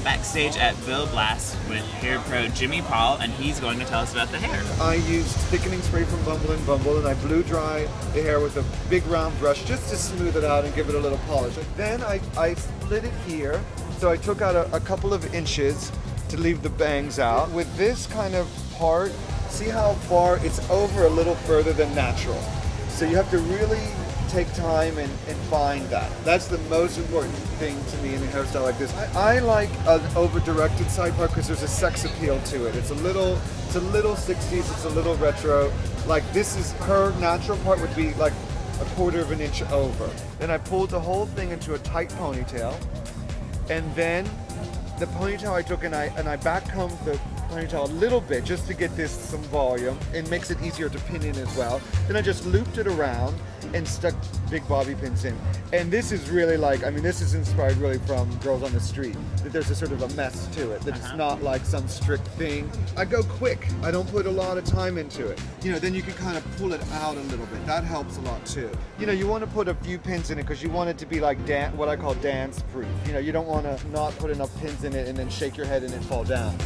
backstage at Bill Blass with hair pro Jimmy Paul, and he's going to tell us about the hair. I used thickening spray from Bumble and Bumble, and I blew dry the hair with a big round brush just to smooth it out and give it a little polish. Then I, I split it here, so I took out a, a couple of inches to leave the bangs out. With this kind of part, see how far it's over a little further than natural. So you have to really take time and, and find that. That's the most important thing to me in a hairstyle like this. I, I like an over-directed side part because there's a sex appeal to it. It's a little, it's a little 60s, it's a little retro. Like this is, her natural part would be like a quarter of an inch over. Then I pulled the whole thing into a tight ponytail. And then the ponytail I took and I, and I backcombed the ponytail a little bit just to get this some volume. It makes it easier to pin in as well. Then I just looped it around and stuck big bobby pins in. And this is really like, I mean, this is inspired really from Girls on the Street. That there's a sort of a mess to it. That it's Uh-huh. not like some strict thing. I go quick. I don't put a lot of time into it. You know, then you can kind of pull it out a little bit. That helps a lot too. You know, you want to put a few pins in it because you want it to be like dan- what I call dance proof. You know, you don't want to not put enough pins in it and then shake your head and it fall down.